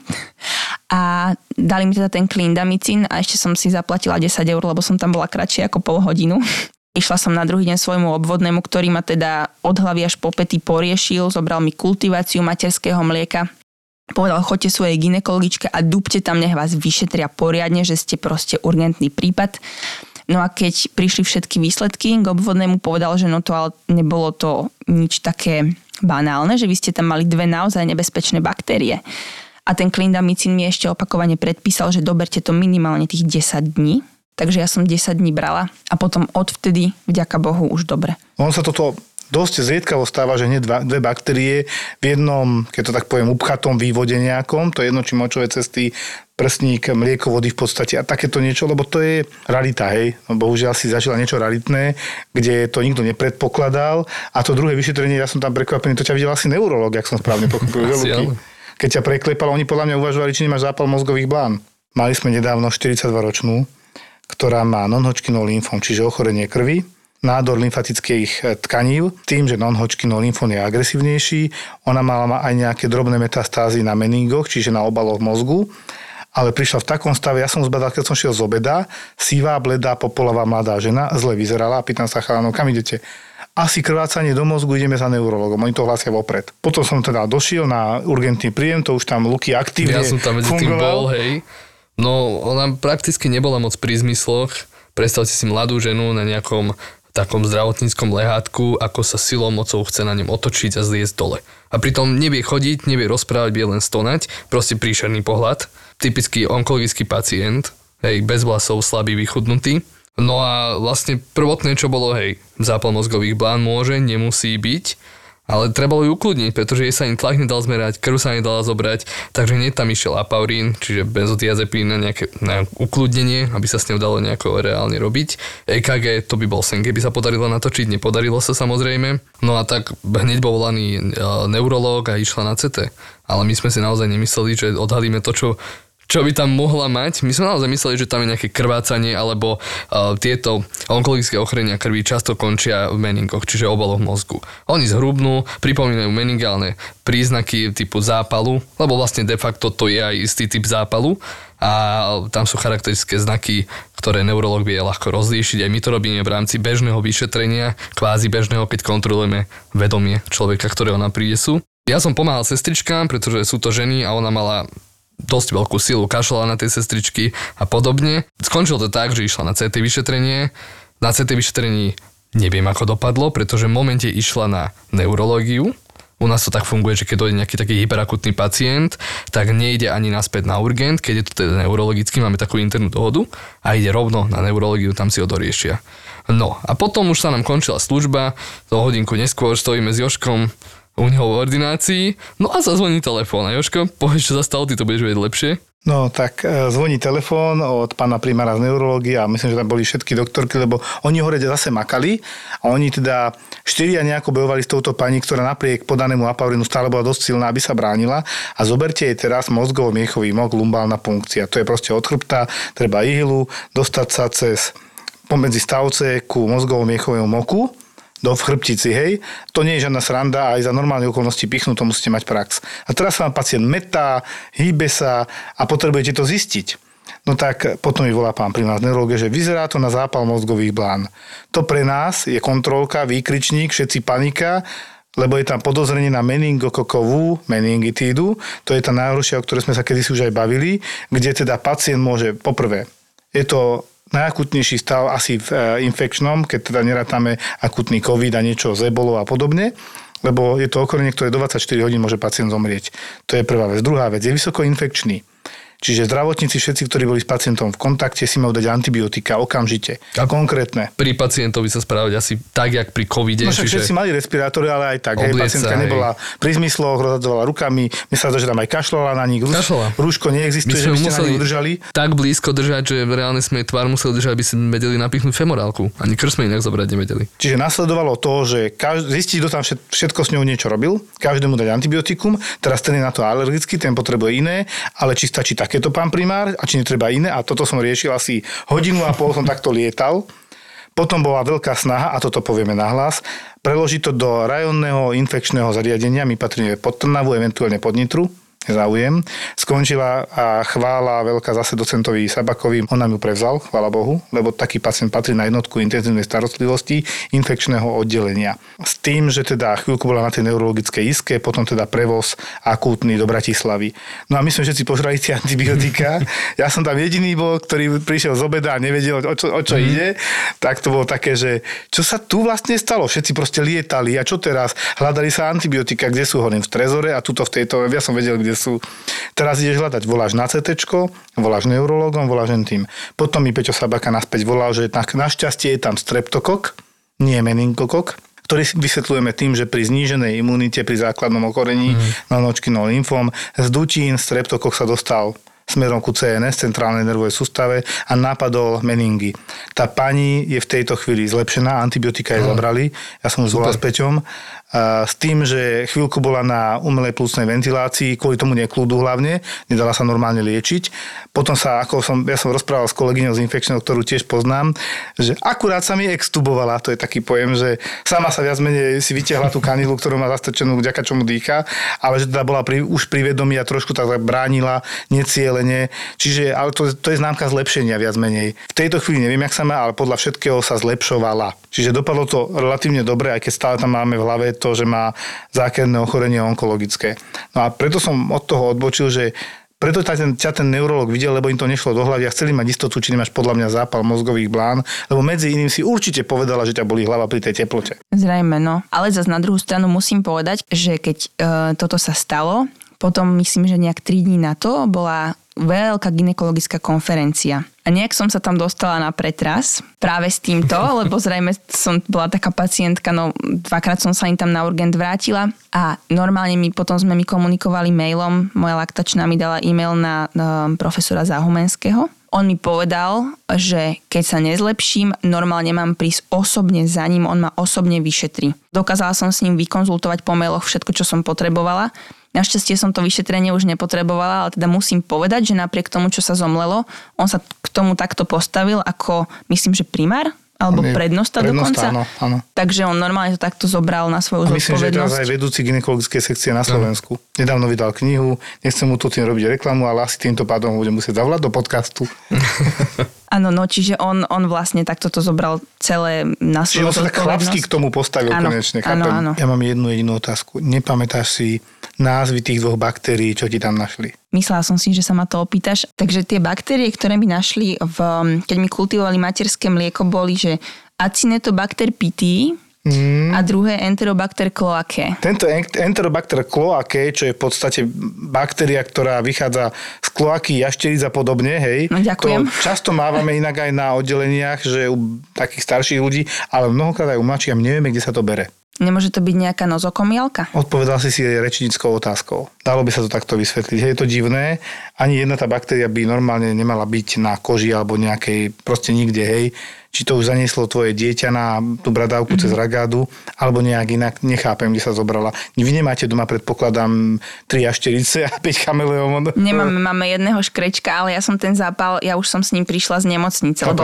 A dali mi teda ten klindamicín a ešte som si zaplatila 10 eur, lebo som tam bola kratšie ako pol hodinu. Išla som na druhý deň svojmu obvodnému, ktorý ma teda od hlavy až po pety poriešil, zobral mi kultiváciu materského mlieka. Povedal, choďte svojej ginekologičke a dúbte tam, nech vás vyšetria poriadne, že ste proste urgentný prípad. No a keď prišli všetky výsledky, k obvodnému povedal, že no to ale nebolo to nič také banálne, že vy ste tam mali dve naozaj nebezpečné baktérie. A ten klindamicín mi ešte opakovane predpísal, že doberte to minimálne tých 10 dní, Takže ja som 10 dní brala a potom odvtedy, vďaka Bohu, už dobre. On sa toto dosť zriedkavo stáva, že hneď dva, dve baktérie v jednom, keď to tak poviem, upchatom vývode nejakom, to je jedno, či močové cesty, prsník, mlieko, vody v podstate a takéto niečo, lebo to je rarita, hej. No, bohužiaľ si zažila niečo raritné, kde to nikto nepredpokladal a to druhé vyšetrenie, ja som tam prekvapený, to ťa videl asi neurolog, ak som správne pochopil. Keď ťa preklepal, oni podľa mňa uvažovali, či nemáš zápal mozgových blán. Mali sme nedávno 42-ročnú, ktorá má non-Hodgkinov lymfom, čiže ochorenie krvi, nádor lymfatických e, tkanív, tým, že non-Hodgkinov lymfom je agresívnejší, ona mala aj nejaké drobné metastázy na meningoch, čiže na obaloch mozgu, ale prišla v takom stave, ja som zbadal, keď som šiel z obeda, sivá, bledá, popolová mladá žena, zle vyzerala a pýtam sa chalanov, kam idete? Asi krvácanie do mozgu, ideme za neurologom, oni to hlasia vopred. Potom som teda došiel na urgentný príjem, to už tam Luky aktívne Ja som tam medzi tým bol, hej. No, ona prakticky nebola moc pri zmysloch. Predstavte si mladú ženu na nejakom takom zdravotníckom lehátku, ako sa silou mocou chce na ňom otočiť a zliesť dole. A pritom nevie chodiť, nevie rozprávať, vie len stonať, proste príšerný pohľad. Typický onkologický pacient, hej, bez vlasov, slabý, vychudnutý. No a vlastne prvotné, čo bolo, hej, zápal mozgových blán môže, nemusí byť, ale trebalo ju ukludniť, pretože jej sa ani tlak nedal zmerať, krv sa nedala zobrať, takže hneď tam išiel apaurín, čiže benzodiazepín na nejaké na ukludnenie, aby sa s ňou dalo nejako reálne robiť. EKG, to by bol sen, keby sa podarilo natočiť, nepodarilo sa samozrejme. No a tak hneď bol volaný e, neurológ a išla na CT. Ale my sme si naozaj nemysleli, že odhalíme to, čo čo by tam mohla mať. My sme naozaj mysleli, že tam je nejaké krvácanie alebo uh, tieto onkologické ochorenia krvi často končia v meningoch, čiže obaloch mozgu. Oni zhrubnú, pripomínajú meningálne príznaky typu zápalu, lebo vlastne de facto to je aj istý typ zápalu a tam sú charakteristické znaky, ktoré neurolog vie ľahko rozlíšiť. Aj my to robíme v rámci bežného vyšetrenia, kvázi bežného, keď kontrolujeme vedomie človeka, ktorého nám príde sú. Ja som pomáhal sestričkám, pretože sú to ženy a ona mala dosť veľkú silu, kašľala na tej sestričky a podobne. Skončilo to tak, že išla na CT vyšetrenie. Na CT vyšetrení neviem, ako dopadlo, pretože v momente išla na neurológiu. U nás to tak funguje, že keď dojde nejaký taký hyperakutný pacient, tak nejde ani naspäť na urgent, keď je to teda neurologický, máme takú internú dohodu a ide rovno na neurológiu, tam si ho doriešia. No a potom už sa nám končila služba, to hodinku neskôr stojíme s Joškom u neho v ordinácii, no a zazvoní telefón. A Joško, povieš, čo sa stalo, ty to budeš vedieť lepšie. No tak e, zvoní telefón od pána primára z neurológie a myslím, že tam boli všetky doktorky, lebo oni hore zase makali a oni teda štyria nejako bojovali s touto pani, ktorá napriek podanému apaurinu stále bola dosť silná, aby sa bránila a zoberte jej teraz mozgovo-miechový mok, lumbálna funkcia. To je proste od chrbta, treba ihlu, dostať sa cez pomedzi stavce ku mozgovo-miechovému moku, do v chrbtici, hej. To nie je žiadna sranda aj za normálne okolnosti pichnú, to musíte mať prax. A teraz sa vám pacient metá, hýbe sa a potrebujete to zistiť. No tak potom mi volá pán primár neurologie, že vyzerá to na zápal mozgových blán. To pre nás je kontrolka, výkričník, všetci panika, lebo je tam podozrenie na meningokokovú meningitídu. To je tá najhoršia, o ktorej sme sa kedysi už aj bavili, kde teda pacient môže, poprvé, je to najakutnejší stav asi v e, infekčnom, keď teda nerátame akutný COVID a niečo z ebolou a podobne, lebo je to okorenie, ktoré do 24 hodín môže pacient zomrieť. To je prvá vec. Druhá vec, je vysoko infekčný. Čiže zdravotníci, všetci, ktorí boli s pacientom v kontakte, si majú dať antibiotika okamžite. A konkrétne. Pri pacientovi sa správať asi tak, jak pri covide. No však čiže všetci mali respirátory, ale aj tak. Hej, Obliec pacientka hej. nebola pri zmysloch, rozhadzovala rukami, my sa zdá, že tam aj kašľala na nich. Rúš, Kašľala. Rúško neexistuje, že by ste na nich udržali. tak blízko držať, že reálne sme tvár museli držať, aby si vedeli napichnúť femorálku. Ani krv sme inak zobrať nevedeli. Čiže nasledovalo to, že každ- zistiť, kto tam všet- všetko s ňou niečo robil, každému dať antibiotikum, teraz ten je na to alergický, ten potrebuje iné, ale či stačí takéto pán primár a či netreba iné? A toto som riešil asi hodinu a pol som takto lietal. Potom bola veľká snaha, a toto povieme nahlas, preložiť to do rajonného infekčného zariadenia, my patríme pod Trnavu, eventuálne pod Nitru, záujem. Skončila a chvála veľká zase docentovi Sabakovi, on nám ju prevzal, chvála Bohu, lebo taký pacient patrí na jednotku intenzívnej starostlivosti infekčného oddelenia. S tým, že teda chvíľku bola na tej neurologickej iske, potom teda prevoz akútny do Bratislavy. No a my sme všetci požrali tie antibiotika. [laughs] Ja som tam jediný bol, ktorý prišiel z obeda a nevedel, o čo, o čo ide. Tak to bolo také, že čo sa tu vlastne stalo? Všetci proste lietali a čo teraz? Hľadali sa antibiotika, kde sú hovorím v trezore a tuto v tejto, ja som vedel, kde sú. Teraz ideš hľadať, voláš na CT, voláš neurologom, voláš tým. Potom mi Peťo Sabaka naspäť volal, že na, našťastie je tam streptokok, nie meningokok, ktorý vysvetľujeme tým, že pri zníženej imunite pri základnom ochorení mm. na nočkinou lymfom z dutín streptokok sa dostal smerom ku CNS, centrálnej nervovej sústave a napadol meningy. Tá pani je v tejto chvíli zlepšená, antibiotika jej zabrali, ja som už zvolal s Peťom s tým, že chvíľku bola na umelej plúcnej ventilácii, kvôli tomu nekľúdu hlavne, nedala sa normálne liečiť. Potom sa, ako som, ja som rozprával s kolegyňou z infekčnou, ktorú tiež poznám, že akurát sa mi extubovala, to je taký pojem, že sama sa viac menej si vytiahla tú kanilu, ktorú má zastrčenú, vďaka čomu dýcha, ale že teda bola pri, už pri vedomí a trošku tak bránila necielene. Čiže, ale to, to je známka zlepšenia viac menej. V tejto chvíli neviem, jak sa má, ale podľa všetkého sa zlepšovala. Čiže dopadlo to relatívne dobre, aj keď stále tam máme v hlave to, že má zákerné ochorenie onkologické. No a preto som od toho odbočil, že preto ťa ten, ťa ten neurolog videl, lebo im to nešlo do hlavy a chceli mať istotu, či nemáš podľa mňa zápal mozgových blán, lebo medzi iným si určite povedala, že ťa boli hlava pri tej teplote. Zrejme, no. Ale zase na druhú stranu musím povedať, že keď e, toto sa stalo, potom myslím, že nejak 3 dní na to bola veľká ginekologická konferencia. A nejak som sa tam dostala na pretras práve s týmto, [laughs] lebo zrejme som bola taká pacientka, no dvakrát som sa im tam na urgent vrátila a normálne mi potom sme mi komunikovali mailom, moja laktačná mi dala e-mail na, na profesora Zahumenského. On mi povedal, že keď sa nezlepším, normálne mám prísť osobne za ním, on ma osobne vyšetri. Dokázala som s ním vykonzultovať po mailoch všetko, čo som potrebovala Našťastie som to vyšetrenie už nepotrebovala, ale teda musím povedať, že napriek tomu, čo sa zomlelo, on sa k tomu takto postavil ako, myslím, že primár alebo prednosta, prednosta dokonca. Áno, áno. Takže on normálne to takto zobral na svoju a myslím, že teraz aj vedúci gynekologickej sekcie na Slovensku. No. Nedávno vydal knihu, nechcem mu tu tým robiť reklamu, ale asi týmto pádom ho budem musieť zavolať do podcastu. [laughs] Áno, no čiže on, on vlastne takto to zobral celé na svoju Čiže on sa tak chlapsky k tomu postavil áno, konečne. Áno, áno. Ja mám jednu jedinú otázku. Nepamätáš si názvy tých dvoch baktérií, čo ti tam našli? Myslela som si, že sa ma to opýtaš. Takže tie baktérie, ktoré mi našli, v, keď mi kultivovali materské mlieko, boli, že Acinetobacter piti, Mm. A druhé Enterobacter cloacae. Tento Enterobacter cloacae, čo je v podstate baktéria, ktorá vychádza z kloaky jašteric a podobne, hej. No, ďakujem. To často mávame inak aj na oddeleniach, že u takých starších ľudí, ale mnohokrát aj u mladších a nevieme, kde sa to bere. Nemôže to byť nejaká nozokomielka? Odpovedal si si rečnickou otázkou. Dalo by sa to takto vysvetliť. Je to divné, ani jedna tá baktéria by normálne nemala byť na koži alebo nejakej, proste nikde, hej či to už zanieslo tvoje dieťa na tú bradávku cez ragádu, alebo nejak inak, nechápem, kde sa zobrala. Vy nemáte doma, predpokladám, 3 až 40 a 5 chameleómov. Nemáme, máme jedného škrečka, ale ja som ten zápal, ja už som s ním prišla z nemocnice, Chápem. lebo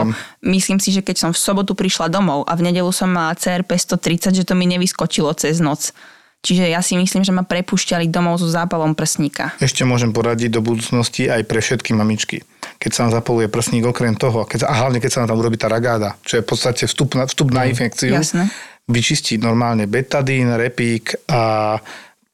myslím si, že keď som v sobotu prišla domov a v nedelu som mala CRP 130, že to mi nevyskočilo cez noc. Čiže ja si myslím, že ma prepúšťali domov so zápalom prsníka. Ešte môžem poradiť do budúcnosti aj pre všetky mamičky. Keď sa nám zapoluje prsník, okrem toho, keď, a hlavne keď sa nám tam urobí tá ragáda, čo je v podstate vstup na, vstup na mm, infekciu, Jasne. vyčistiť normálne betadín, repík a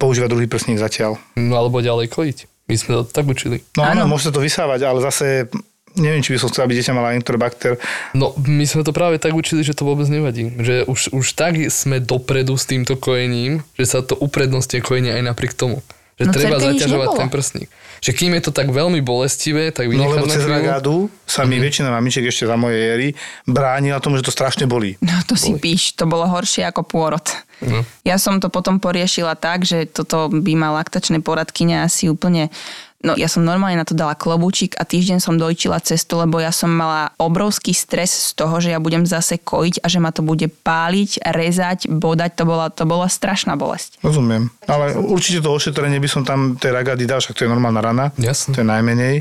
používať druhý prsník zatiaľ. No alebo ďalej kojiť. My sme to tak učili. No áno, môže sa to vysávať, ale zase neviem, či by som chcel, aby dieťa mala enterobakter. No, my sme to práve tak učili, že to vôbec nevadí. Že už, už tak sme dopredu s týmto kojením, že sa to uprednostne kojenie aj napriek tomu. Že no, treba zaťažovať ten prsník. Že kým je to tak veľmi bolestivé, tak vynechať No lebo cez ragádu sa mi mm. väčšina mamičiek ešte za mojej éry bránila tomu, že to strašne bolí. No to si píš, to bolo horšie ako pôrod. No. Ja som to potom poriešila tak, že toto by mal laktačné poradkyne asi úplne No ja som normálne na to dala klobúčik a týždeň som dojčila cestu, lebo ja som mala obrovský stres z toho, že ja budem zase kojiť a že ma to bude páliť, rezať, bodať. To bola, to bola strašná bolesť. Rozumiem. Ale určite to ošetrenie by som tam tej ragady dal, však to je normálna rana. Jasne. To je najmenej.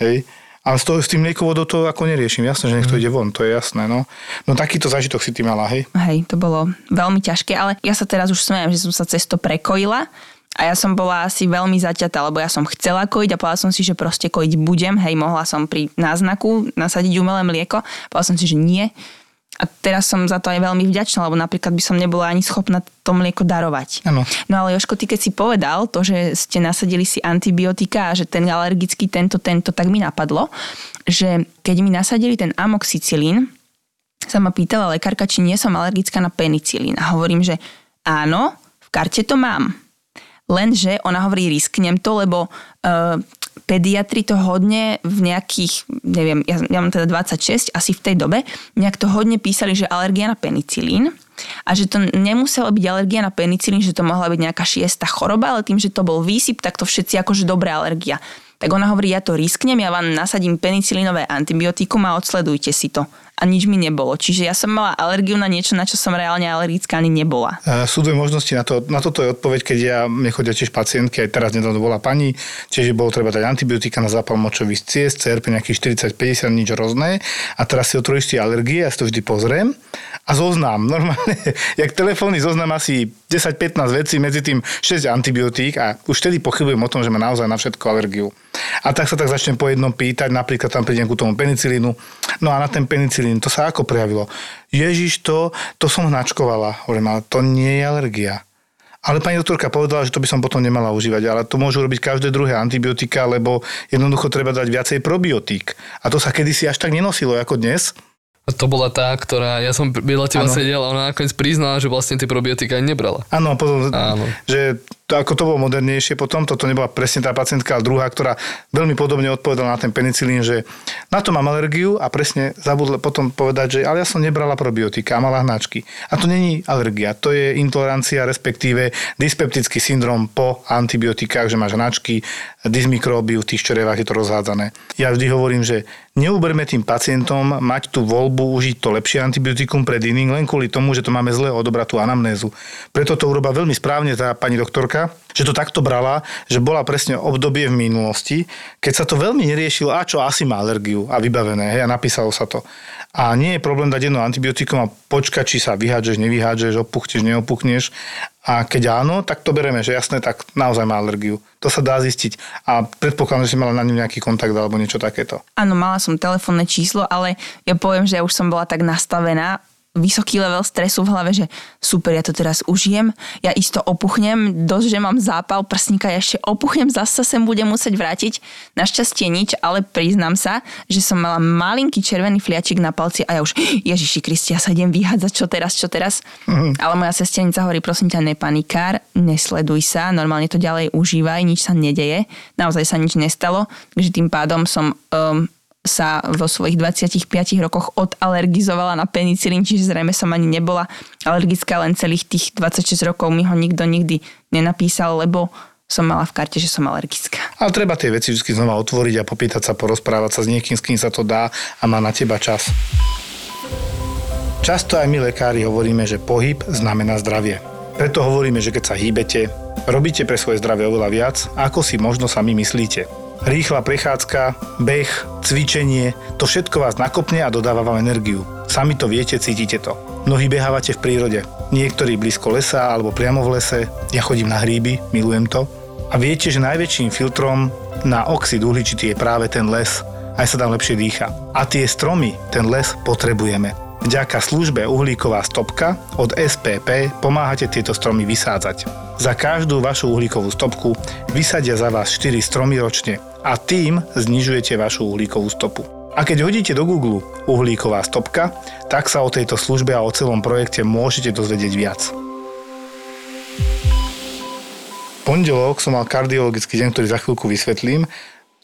Hej. Ale s, to, s tým liekovodou to ako neriešim. Jasné, že nech to mm. ide von, to je jasné. No. no takýto zážitok si ty mala, hej? Hej, to bolo veľmi ťažké, ale ja sa teraz už smejem, že som sa cesto prekojila a ja som bola asi veľmi zaťatá, lebo ja som chcela kojiť a povedala som si, že proste kojiť budem. Hej, mohla som pri náznaku nasadiť umelé mlieko. Povedala som si, že nie. A teraz som za to aj veľmi vďačná, lebo napríklad by som nebola ani schopná to mlieko darovať. Ano. No ale Joško, ty keď si povedal to, že ste nasadili si antibiotika a že ten alergický tento, tento, tak mi napadlo, že keď mi nasadili ten amoxicilín, sa ma pýtala lekárka, či nie som alergická na penicilín. A hovorím, že áno, v karte to mám. Lenže ona hovorí, risknem to, lebo uh, pediatri to hodne v nejakých, neviem, ja, ja mám teda 26, asi v tej dobe, nejak to hodne písali, že alergia na penicilín a že to nemuselo byť alergia na penicilín, že to mohla byť nejaká šiesta choroba, ale tým, že to bol výsyp, tak to všetci akože dobrá alergia. Tak ona hovorí, ja to risknem, ja vám nasadím penicilínové antibiotikum a odsledujte si to a nič mi nebolo. Čiže ja som mala alergiu na niečo, na čo som reálne alergická ani nebola. E, Sú dve možnosti na, to, na toto je odpoveď, keď ja mne chodia tiež pacientky, aj teraz nedávno bola pani, čiže bolo treba dať antibiotika na zápal močových ciest, CRP nejakých 40-50, nič hrozné. A teraz si otvoríš tie alergie, ja si to vždy pozriem a zoznám. [laughs] Normálne, jak telefónny zoznam asi 10-15 vecí, medzi tým 6 antibiotík a už vtedy pochybujem o tom, že má naozaj na všetko alergiu. A tak sa tak začnem po jednom pýtať, napríklad tam prídem ku tomu penicilínu, no a na ten penicilín, to sa ako prejavilo? Ježiš, to, to som hnačkovala. Hovorím, ale to nie je alergia. Ale pani doktorka povedala, že to by som potom nemala užívať, ale to môžu robiť každé druhé antibiotika, lebo jednoducho treba dať viacej probiotík. A to sa kedysi až tak nenosilo ako dnes. To bola tá, ktorá, ja som vedľa teba Áno. sedel a ona nakoniec priznala, že vlastne tie probiotika ani nebrala. Áno, potom, Áno. že to, ako to bolo modernejšie potom, toto nebola presne tá pacientka, ale druhá, ktorá veľmi podobne odpovedala na ten penicilín, že na to mám alergiu a presne zabudla potom povedať, že ale ja som nebrala probiotika mala hnačky. A to není alergia, to je intolerancia, respektíve dyspeptický syndrom po antibiotikách, že máš hnačky, dysmikróbiu v tých črevách je to rozhádzané. Ja vždy hovorím, že neuberme tým pacientom mať tú voľbu užiť to lepšie antibiotikum pred iným, len kvôli tomu, že to máme zle odobrať tú anamnézu. Preto to urobila veľmi správne tá pani doktorka, že to takto brala, že bola presne obdobie v minulosti, keď sa to veľmi neriešilo, a čo asi má alergiu a vybavené, hej, a napísalo sa to. A nie je problém dať jedno antibiotikum a počkať, či sa vyhádžeš, nevyhádžeš, opuchneš, neopuchneš. A keď áno, tak to bereme, že jasné, tak naozaj má alergiu. To sa dá zistiť. A predpokladám, že si mala na ňu nejaký kontakt alebo niečo takéto. Áno, mala som telefónne číslo, ale ja poviem, že ja už som bola tak nastavená, vysoký level stresu v hlave, že super, ja to teraz užijem, ja isto opuchnem, dosť, že mám zápal prsníka, ja ešte opuchnem, zase sem budem musieť vrátiť. Našťastie nič, ale priznám sa, že som mala malinký červený fliačik na palci a ja už, Ježiši Kristi, ja sa idem vyhádzať, čo teraz, čo teraz. Ale moja sesternica hovorí, prosím ťa, nepanikár, nesleduj sa, normálne to ďalej užívaj, nič sa nedeje, naozaj sa nič nestalo, takže tým pádom som um, sa vo svojich 25 rokoch odalergizovala na penicilín, čiže zrejme som ani nebola alergická, len celých tých 26 rokov mi ho nikto nikdy nenapísal, lebo som mala v karte, že som alergická. Ale treba tie veci vždy znova otvoriť a popýtať sa, porozprávať sa s niekým, s kým sa to dá a má na teba čas. Často aj my lekári hovoríme, že pohyb znamená zdravie. Preto hovoríme, že keď sa hýbete, robíte pre svoje zdravie oveľa viac, ako si možno sami myslíte. Rýchla prechádzka, beh, cvičenie, to všetko vás nakopne a dodáva vám energiu. Sami to viete, cítite to. Mnohí behávate v prírode. Niektorí blízko lesa alebo priamo v lese. Ja chodím na hríby, milujem to. A viete, že najväčším filtrom na oxid uhličitý je práve ten les. Aj sa tam lepšie dýcha. A tie stromy, ten les potrebujeme. Vďaka službe Uhlíková stopka od SPP pomáhate tieto stromy vysádzať. Za každú vašu uhlíkovú stopku vysadia za vás 4 stromy ročne a tým znižujete vašu uhlíkovú stopu. A keď hodíte do Google uhlíková stopka, tak sa o tejto službe a o celom projekte môžete dozvedieť viac. pondelok som mal kardiologický deň, ktorý za chvíľku vysvetlím.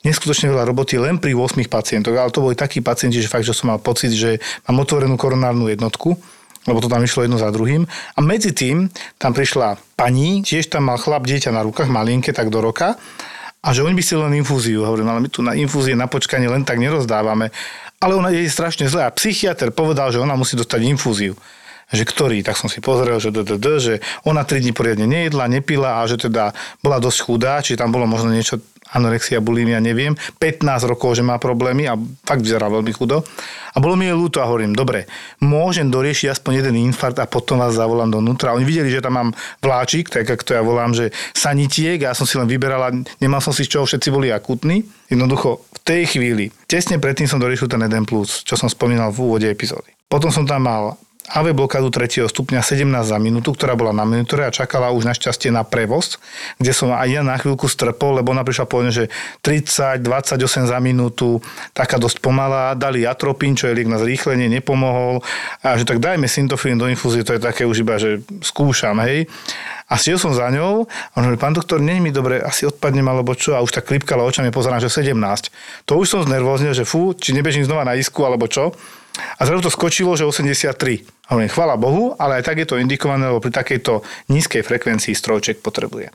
Neskutočne veľa roboty len pri 8 pacientoch, ale to boli takí pacienti, že fakt, že som mal pocit, že mám otvorenú koronárnu jednotku, lebo to tam išlo jedno za druhým. A medzi tým tam prišla pani, tiež tam mal chlap dieťa na rukách, malinké, tak do roka, a že oni by si len infúziu. Hovorím, ale my tu na infúzie na počkanie len tak nerozdávame. Ale ona je strašne zlá. A psychiatr povedal, že ona musí dostať infúziu že ktorý, tak som si pozrel, že, DDD, že ona 3 dní poriadne nejedla, nepila a že teda bola dosť chudá, či tam bolo možno niečo anorexia, bulimia, neviem, 15 rokov, že má problémy a fakt vyzerá veľmi chudo. A bolo mi je ľúto a hovorím, dobre, môžem doriešiť aspoň jeden infarkt a potom vás zavolám donútra. Oni videli, že tam mám vláčik, tak ako to ja volám, že sanitiek, ja som si len vyberal a nemal som si z čoho, všetci boli akutní. Jednoducho, v tej chvíli, tesne predtým som doriešil ten 1+, plus, čo som spomínal v úvode epizódy. Potom som tam mal AV blokádu 3. stupňa 17 za minútu, ktorá bola na minútore a čakala už našťastie na prevoz, kde som aj ja na chvíľku strpol, lebo ona prišla povedať, že 30, 28 za minútu, taká dosť pomalá, dali atropín, čo je liek na zrýchlenie, nepomohol a že tak dajme syntofilín do infúzie, to je také už iba, že skúšam, hej. A šiel som za ňou a on hovorí, pán doktor, nie mi dobre, asi odpadnem alebo čo a už tak klipkala očami, pozerám, že 17. To už som znervóznil, že fú, či nebežím znova na isku alebo čo. A zrazu to skočilo, že 83. A hovorím, chvala Bohu, ale aj tak je to indikované, lebo pri takejto nízkej frekvencii strojček potrebuje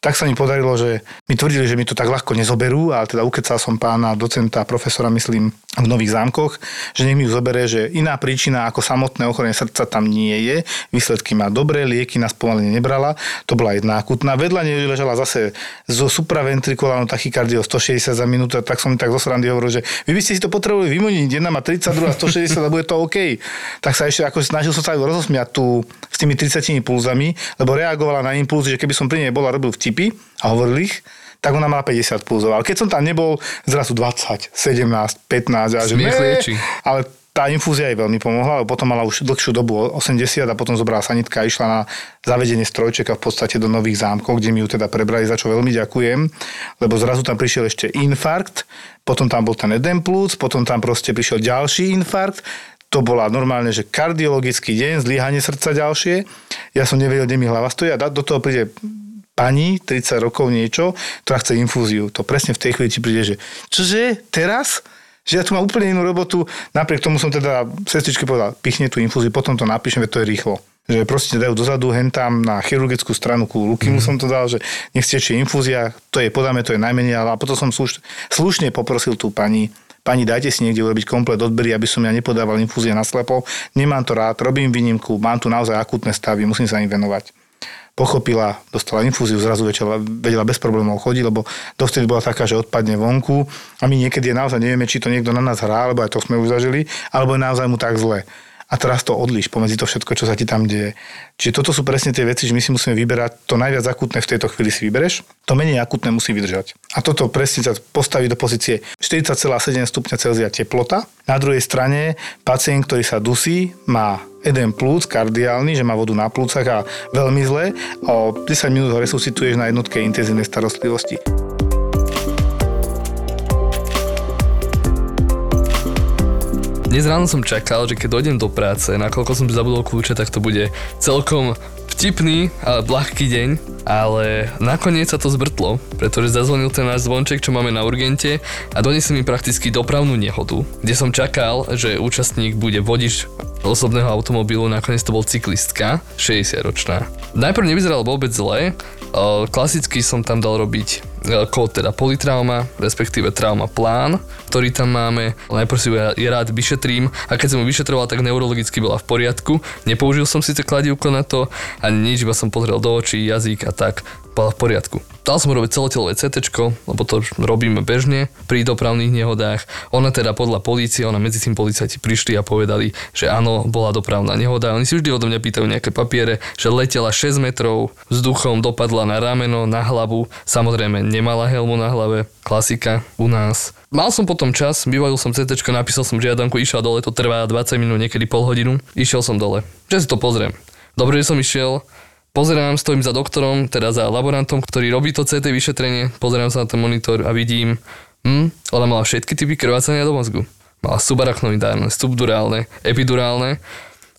tak sa mi podarilo, že mi tvrdili, že mi to tak ľahko nezoberú, ale teda ukecal som pána docenta, profesora, myslím, v Nových zámkoch, že nech mi ju zobere, že iná príčina ako samotné ochorenie srdca tam nie je, výsledky má dobré, lieky na spomalenie nebrala, to bola jedna akutná. Vedľa nej ležala zase zo supraventrikulárnou tachykardiou 160 za minútu, tak som tak zo srandy hovoril, že vy by ste si to potrebovali vymoniť, jedna má 32, 160 a bude to OK. Tak sa ešte ako snažil som sa rozosmiať tu s tými 30 pulzami, lebo reagovala na impulzy, že keby som pri nej bola, robil vtipy a hovoril ich, tak ona mala 50 pulzov. Ale keď som tam nebol, zrazu 20, 17, 15 a že ale tá infúzia jej veľmi pomohla, lebo potom mala už dlhšiu dobu 80 a potom zobrala sanitka a išla na zavedenie strojčeka v podstate do nových zámkov, kde mi ju teda prebrali, za čo veľmi ďakujem, lebo zrazu tam prišiel ešte infarkt, potom tam bol ten edem plus, potom tam proste prišiel ďalší infarkt, to bola normálne, že kardiologický deň, zlyhanie srdca ďalšie. Ja som nevedel, kde mi hlava stojí a do toho príde pani, 30 rokov niečo, ktorá chce infúziu. To presne v tej chvíli ti príde, že čože, teraz? Že ja tu mám úplne inú robotu, napriek tomu som teda sestričke povedal, pichne tú infúziu, potom to napíšem, to je rýchlo. Že proste dajú dozadu, hen tam na chirurgickú stranu ku ruky mu som to dal, že nech stečie infúzia, to je, podáme, to je najmenej, ale a potom som sluš, slušne poprosil tú pani, pani dajte si niekde urobiť komplet odbery, aby som ja nepodával infúzie na slepo, nemám to rád, robím výnimku, mám tu naozaj akutné stavy, musím sa im venovať pochopila, dostala infúziu, zrazu vedela, vedela bez problémov chodiť, lebo dovtedy bola taká, že odpadne vonku a my niekedy naozaj nevieme, či to niekto na nás hrá, alebo aj to sme už zažili, alebo je naozaj mu tak zle a teraz to odliš pomedzi to všetko, čo sa ti tam deje. Čiže toto sú presne tie veci, že my si musíme vyberať to najviac akutné v tejto chvíli si vybereš, to menej akutné musí vydržať. A toto presne sa postaví do pozície 40,7 stupňa Celzia teplota. Na druhej strane pacient, ktorý sa dusí, má jeden plúc kardiálny, že má vodu na plúcach a veľmi zle. O 10 minút ho resuscituješ na jednotke intenzívnej starostlivosti. Dnes ráno som čakal, že keď dojdem do práce, nakoľko som zabudol kľúče, tak to bude celkom vtipný, ale ľahký deň, ale nakoniec sa to zbrtlo, pretože zazvonil ten náš zvonček, čo máme na urgente a donesli mi prakticky dopravnú nehodu, kde som čakal, že účastník bude vodič osobného automobilu, nakoniec to bol cyklistka, 60-ročná. Najprv nevyzeral vôbec zle, klasicky som tam dal robiť kód teda politrauma, respektíve trauma plán, ktorý tam máme. Najprv si je rád vyšetrím a keď som mu vyšetroval, tak neurologicky bola v poriadku. Nepoužil som síce kladivko na to, ani nič, iba som pozrel do očí, jazyk a tak v poriadku. Dal som robiť celotelové CT, lebo to robíme bežne pri dopravných nehodách. Ona teda podľa polície, ona medzi tým policajti prišli a povedali, že áno, bola dopravná nehoda. Oni si vždy odo mňa pýtajú nejaké papiere, že letela 6 metrov vzduchom, dopadla na rameno, na hlavu. Samozrejme, nemala helmu na hlave, klasika u nás. Mal som potom čas, vyvalil som CT, napísal som žiadanku, išiel dole, to trvá 20 minút, niekedy pol hodinu. Išiel som dole, že si to pozriem. Dobre, že som išiel, Pozerám, stojím za doktorom, teda za laborantom, ktorý robí to CT vyšetrenie, pozerám sa na ten monitor a vidím, hm, ona mala všetky typy krvácania do mozgu. Mala subarachnoidálne, subdurálne, epidurálne,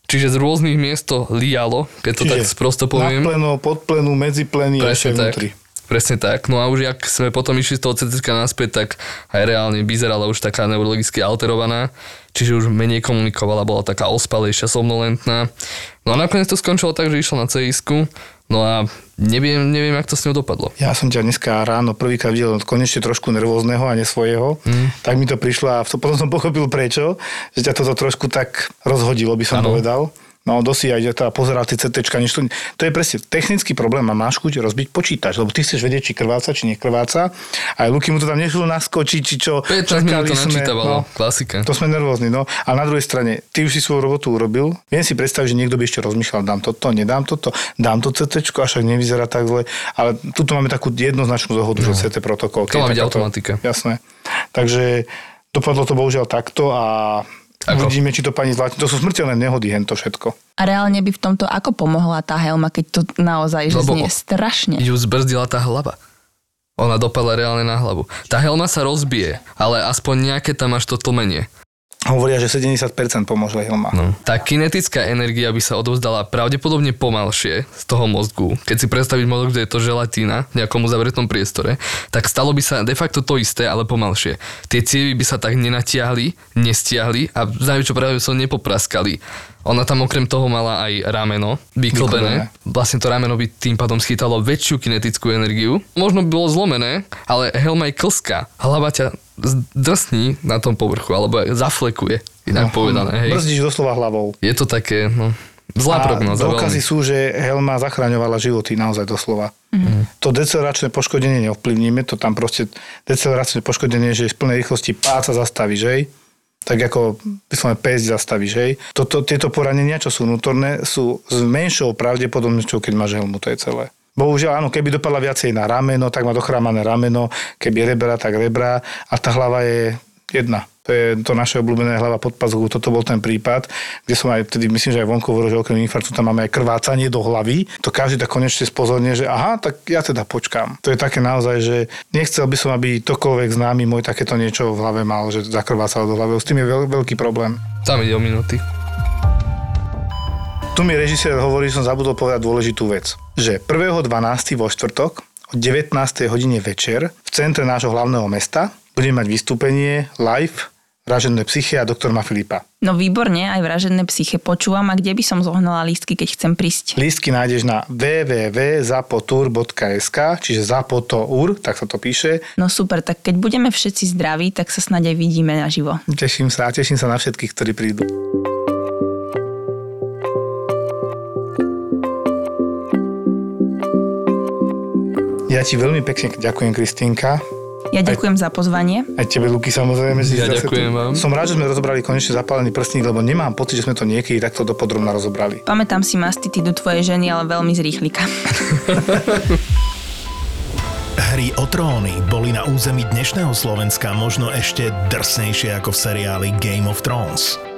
čiže z rôznych miest to lialo, keď to čiže tak sprosto poviem. Nadpleno, podplenu, medzipleny a ešte vnútri. Presne tak. No a už ak sme potom išli z toho CT naspäť, tak aj reálne vyzerala už taká neurologicky alterovaná, čiže už menej komunikovala, bola taká ospalejšia, somnolentná. No a nakoniec to skončilo tak, že išla na cis No a neviem, neviem, jak to s ňou dopadlo. Ja som ťa dneska ráno prvýkrát videl konečne trošku nervózneho a nesvojho. Mm. Tak mi to prišlo a potom som pochopil prečo, že ťa toto trošku tak rozhodilo, by som ano. povedal. No dosi aj teda pozerať tie CT, nič to, to je presne technický problém a máš chuť rozbiť počítač, lebo ty chceš vedieť, či krváca, či nekrváca. Aj Luky mu to tam nešlo naskočiť, či čo. 15 minút to sme, no, klasika. To sme nervózni, no. A na druhej strane, ty už si svoju robotu urobil. Viem si predstaviť, že niekto by ešte rozmýšľal, dám toto, nedám toto, dám to CT, a však nevyzerá tak zle. Ale tuto máme takú jednoznačnú dohodu, no. že CT protokol. To má byť automatika. Jasné. Takže dopadlo to bohužiaľ takto a Ako? Uvidíme, či to pani zvládne. To sú smrteľné nehody, hen to všetko. A reálne by v tomto ako pomohla tá helma, keď to naozaj že Lebo- znie strašne. Ju zbrzdila tá hlava. Ona dopadla reálne na hlavu. Tá helma sa rozbije, ale aspoň nejaké tam máš to tlmenie. Hovoria, že 70% pomôže helma. No. Tá kinetická energia by sa odovzdala pravdepodobne pomalšie z toho mozgu. Keď si predstaviť mozog, že je to želatína v nejakom uzavretom priestore, tak stalo by sa de facto to isté, ale pomalšie. Tie cievy by sa tak nenatiahli, nestiahli a v najväčšou pravde sa nepopraskali. Ona tam okrem toho mala aj rameno vyklbené. Vlastne to rameno by tým pádom schytalo väčšiu kinetickú energiu. Možno by bolo zlomené, ale helma je klská. Hlava ťa zdrsní na tom povrchu, alebo zaflekuje, inak povedané. Hej. Brzdíš doslova hlavou. Je to také, no, zlá prognoza. dôkazy veľmi. sú, že helma zachraňovala životy naozaj doslova. Mm. To deceleračné poškodenie neovplyvníme, to tam proste deceleračné poškodenie, že v plnej rýchlosti páca zastavíš, hej? tak ako vyslovene pésť zastavíš, hej. Toto, tieto poranenia, čo sú vnútorné, sú s menšou pravdepodobnosťou, keď máš helmu, to je celé. Bohužiaľ, áno, keby dopadla viacej na rameno, tak má dochrámané rameno, keby rebra, tak rebra a tá hlava je jedna. To je to naše obľúbené hlava pod pazuchou. Toto bol ten prípad, kde som aj vtedy, myslím, že aj vonku hovoril, že okrem infarktu tam máme aj krvácanie do hlavy. To každý tak konečne spozorne, že aha, tak ja teda počkám. To je také naozaj, že nechcel by som, aby tokoľvek známy môj takéto niečo v hlave mal, že zakrvácalo do hlavy. S tým je veľ, veľký problém. Tam ide o minúty. Tu mi režisér hovorí, že som zabudol povedať dôležitú vec. Že 1.12. vo štvrtok o 19. hodine večer v centre nášho hlavného mesta budeme mať vystúpenie live Vražené psyche a doktor Filipa. No výborne, aj vražené psyche počúvam. A kde by som zohnala lístky, keď chcem prísť? Lístky nájdeš na www.zapotur.sk, čiže zapotour, tak sa to píše. No super, tak keď budeme všetci zdraví, tak sa snáď aj vidíme naživo. Teším sa a teším sa na všetkých, ktorí prídu. Ja ti veľmi pekne ďakujem, Kristýnka. Ja ďakujem za pozvanie. Aj tebe, Luky, samozrejme. že Ja zase ďakujem tu- vám. Som rád, že sme rozobrali konečne zapálený prstník, lebo nemám pocit, že sme to niekedy takto dopodrobne rozobrali. Pamätám si mastitidu tvojej ženy, ale veľmi z rýchlika. [laughs] Hry o tróny boli na území dnešného Slovenska možno ešte drsnejšie ako v seriáli Game of Thrones.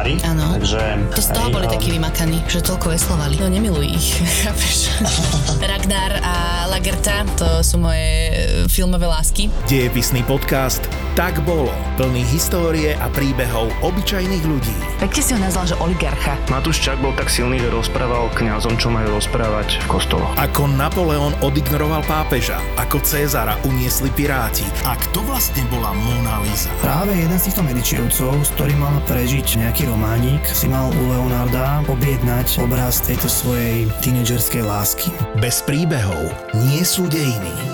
veslári. Áno. Takže, To z toho hej, boli a- takí vymakaní, že toľko veslovali. No nemiluj ich, [laughs] chápeš? [laughs] Ragnar a Lagerta, to sú moje e, filmové lásky. Dejepisný podcast Tak bolo. Plný histórie a príbehov obyčajných ľudí. Pekne si ho nazval, že oligarcha. Matúš Čak bol tak silný, že rozprával kňazom, čo majú rozprávať v kostoloch. Ako Napoleon odignoroval pápeža, ako Cézara uniesli piráti a kto vlastne bola Mona Lisa. Práve jeden z týchto medičievcov, s ktorým mal prežiť nejaký románik, si mal u Leonarda objednať obraz tejto svojej tínedžerskej lásky. Bez príbehov nie sú dejiny.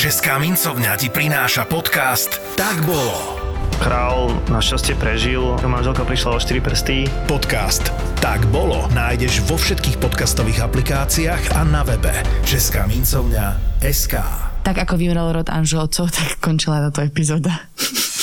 Česká mincovňa ti prináša podcast Tak bolo. Král našťastie prežil, manželka prišla o 4 prsty. Podcast Tak bolo nájdeš vo všetkých podcastových aplikáciách a na webe Česká mincovňa SK. Tak ako vymrel rod Anželcov, tak končila táto epizóda.